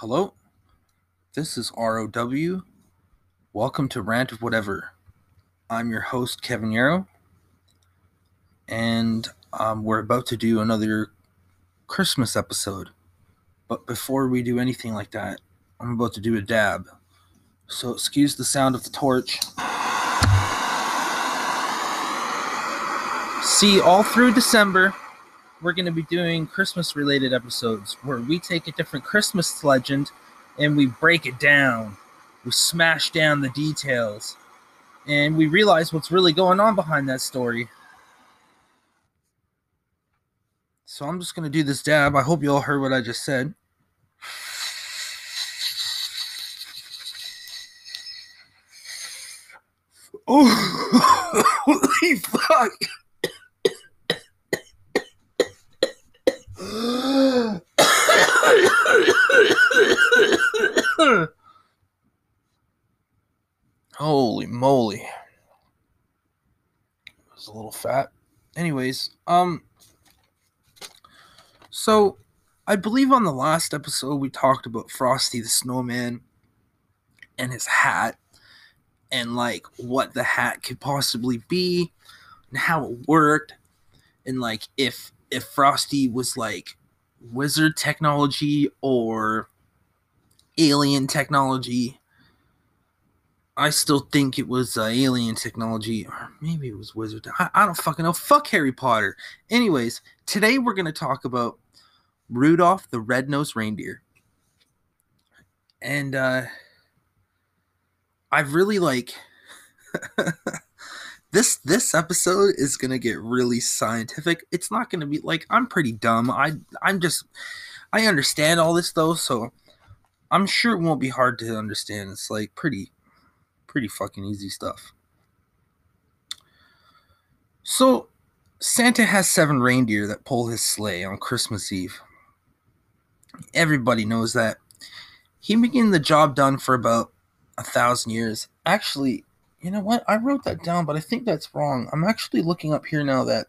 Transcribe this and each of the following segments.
Hello, this is ROW. Welcome to Rant of Whatever. I'm your host, Kevin Yarrow, and um, we're about to do another Christmas episode. But before we do anything like that, I'm about to do a dab. So, excuse the sound of the torch. See, all through December, we're going to be doing Christmas related episodes where we take a different Christmas legend and we break it down. We smash down the details and we realize what's really going on behind that story. So I'm just going to do this dab. I hope you all heard what I just said. Oh, holy fuck. Holy moly. It was a little fat. Anyways, um so I believe on the last episode we talked about Frosty the Snowman and his hat and like what the hat could possibly be and how it worked and like if if Frosty was like wizard technology or alien technology. I still think it was uh, alien technology, or maybe it was wizard. I, I don't fucking know. Fuck Harry Potter. Anyways, today we're to talk about Rudolph the Red-Nosed Reindeer. And uh I've really like this this episode is gonna get really scientific. It's not gonna be like I'm pretty dumb. I I'm just I understand all this though, so I'm sure it won't be hard to understand. It's like pretty pretty fucking easy stuff. So Santa has seven reindeer that pull his sleigh on Christmas Eve. Everybody knows that. He getting the job done for about a thousand years. Actually, you know what? I wrote that down, but I think that's wrong. I'm actually looking up here now that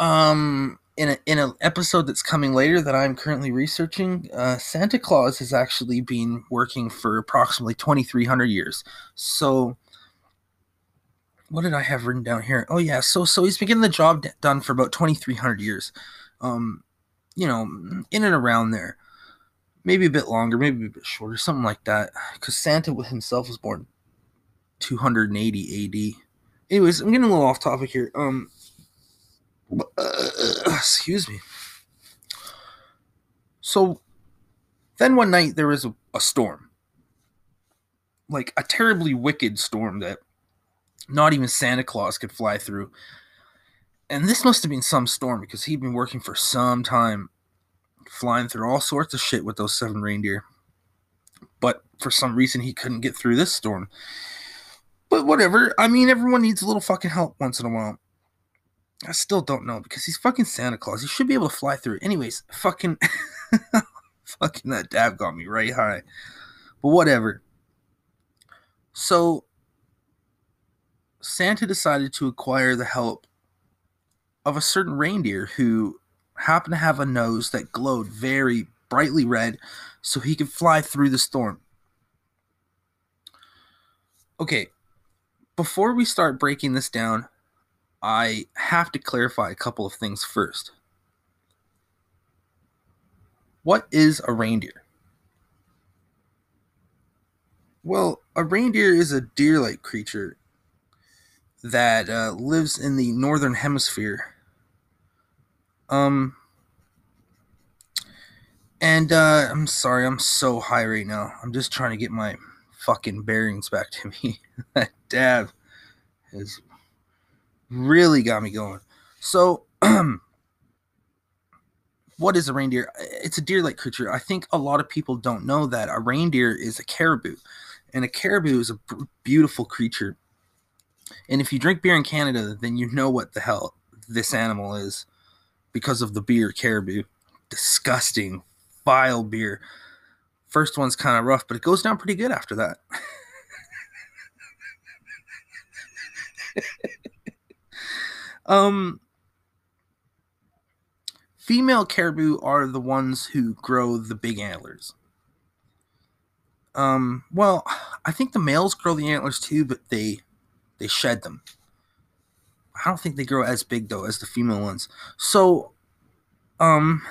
um in a, in an episode that's coming later that I'm currently researching, uh, Santa Claus has actually been working for approximately 2,300 years. So, what did I have written down here? Oh yeah, so so he's been getting the job done for about 2,300 years. Um, you know, in and around there, maybe a bit longer, maybe a bit shorter, something like that. Because Santa himself was born 280 AD. Anyways, I'm getting a little off topic here. Um, Uh, excuse me. So then one night there was a, a storm, like a terribly wicked storm that not even Santa Claus could fly through. And this must have been some storm because he'd been working for some time, flying through all sorts of shit with those seven reindeer. But for some reason, he couldn't get through this storm. But whatever. I mean, everyone needs a little fucking help once in a while. I still don't know because he's fucking Santa Claus. He should be able to fly through. Anyways, fucking, fucking that dab got me right high. But whatever. So, Santa decided to acquire the help of a certain reindeer who happened to have a nose that glowed very brightly red so he could fly through the storm. Okay, before we start breaking this down, I have to clarify a couple of things first. What is a reindeer? Well, a reindeer is a deer like creature that uh, lives in the northern hemisphere. Um, and uh, I'm sorry, I'm so high right now. I'm just trying to get my fucking bearings back to me. that dab is really got me going. So, what is a reindeer? It's a deer like creature. I think a lot of people don't know that a reindeer is a caribou, and a caribou is a beautiful creature. And if you drink beer in Canada, then you know what the hell this animal is because of the beer caribou. Disgusting, vile beer. First one's kind of rough, but it goes down pretty good after that. um female caribou are the ones who grow the big antlers. Um, well, I think the males grow the antlers too, but they they shed them. I don't think they grow as big though as the female ones. So, um,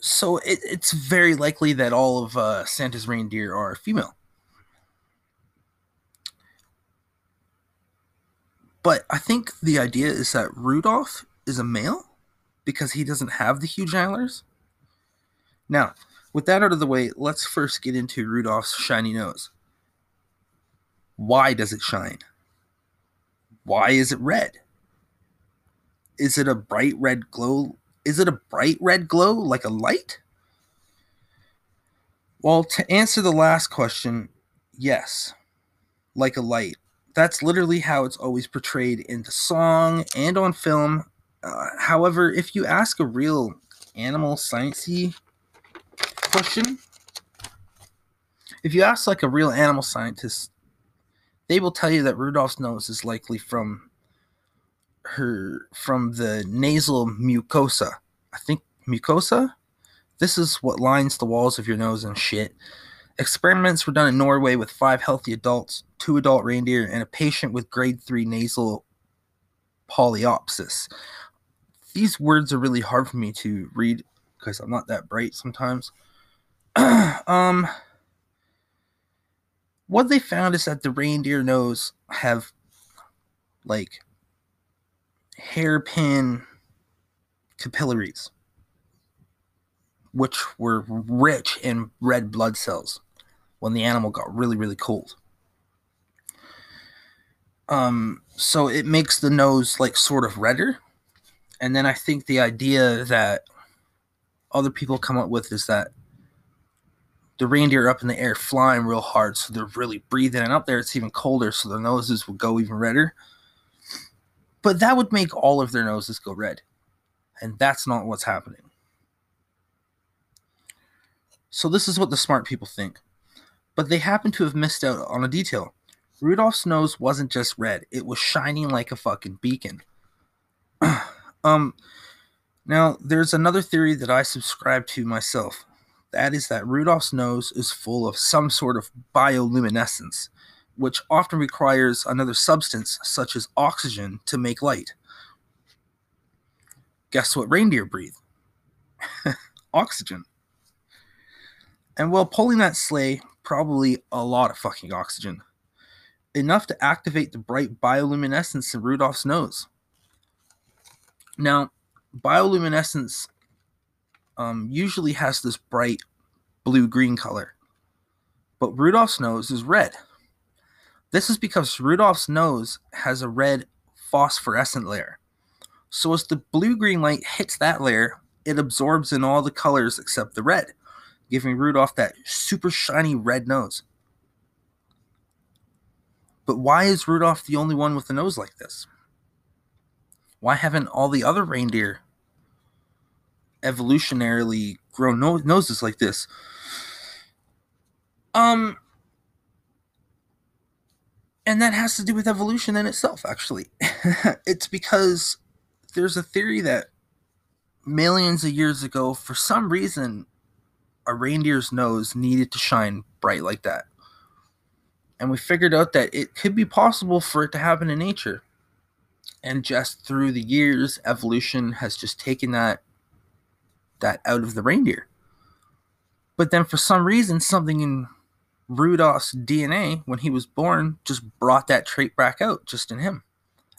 so it, it's very likely that all of uh, Santa's reindeer are female. But I think the idea is that Rudolph is a male because he doesn't have the huge antlers. Now, with that out of the way, let's first get into Rudolph's shiny nose. Why does it shine? Why is it red? Is it a bright red glow? Is it a bright red glow like a light? Well, to answer the last question, yes, like a light. That's literally how it's always portrayed in the song and on film. Uh, however, if you ask a real animal sciencey question, if you ask like a real animal scientist, they will tell you that Rudolph's nose is likely from her from the nasal mucosa. I think mucosa. This is what lines the walls of your nose and shit. Experiments were done in Norway with five healthy adults, two adult reindeer, and a patient with grade three nasal polypsis. These words are really hard for me to read because I'm not that bright sometimes. um, what they found is that the reindeer nose have like hairpin capillaries, which were rich in red blood cells when the animal got really, really cold. Um, so it makes the nose like sort of redder. And then I think the idea that other people come up with is that the reindeer are up in the air flying real hard, so they're really breathing, and up there it's even colder, so their noses would go even redder. But that would make all of their noses go red, and that's not what's happening. So this is what the smart people think, but they happen to have missed out on a detail. Rudolph's nose wasn't just red; it was shining like a fucking beacon. um, now there's another theory that I subscribe to myself that is that Rudolph's nose is full of some sort of bioluminescence, which often requires another substance such as oxygen to make light. Guess what reindeer breathe? oxygen. And while pulling that sleigh, probably a lot of fucking oxygen. Enough to activate the bright bioluminescence in Rudolph's nose. Now, bioluminescence um, usually has this bright blue green color, but Rudolph's nose is red. This is because Rudolph's nose has a red phosphorescent layer. So as the blue green light hits that layer, it absorbs in all the colors except the red, giving Rudolph that super shiny red nose. But why is Rudolph the only one with a nose like this? Why haven't all the other reindeer evolutionarily grown no- noses like this. Um, and that has to do with evolution in itself, actually. it's because there's a theory that millions of years ago, for some reason, a reindeer's nose needed to shine bright like that. And we figured out that it could be possible for it to happen in nature. And just through the years, evolution has just taken that that out of the reindeer. But then for some reason, something in Rudolph's DNA when he was born just brought that trait back out just in him.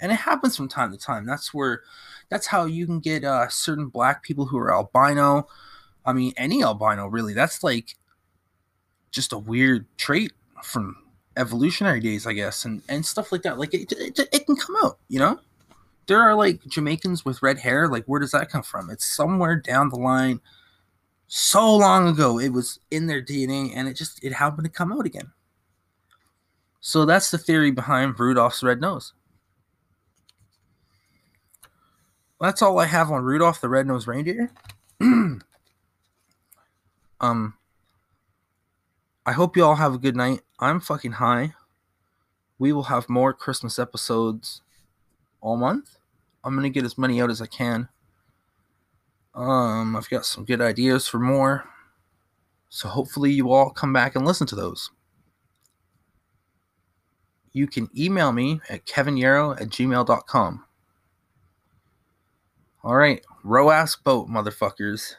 And it happens from time to time. That's where, that's how you can get uh, certain black people who are albino. I mean, any albino really. That's like just a weird trait from evolutionary days, I guess, and, and stuff like that. Like it, it, it can come out, you know? there are like Jamaicans with red hair. Like, where does that come from? It's somewhere down the line. So long ago, it was in their DNA, and it just it happened to come out again. So that's the theory behind Rudolph's red nose. That's all I have on Rudolph the red-nosed reindeer. um, I hope you all have a good night. I'm fucking high. We will have more Christmas episodes all month. I'm gonna get as many out as I can. Um, I've got some good ideas for more. So hopefully you all come back and listen to those. You can email me at kevinyarrow at gmail.com. All right, row ass boat, motherfuckers.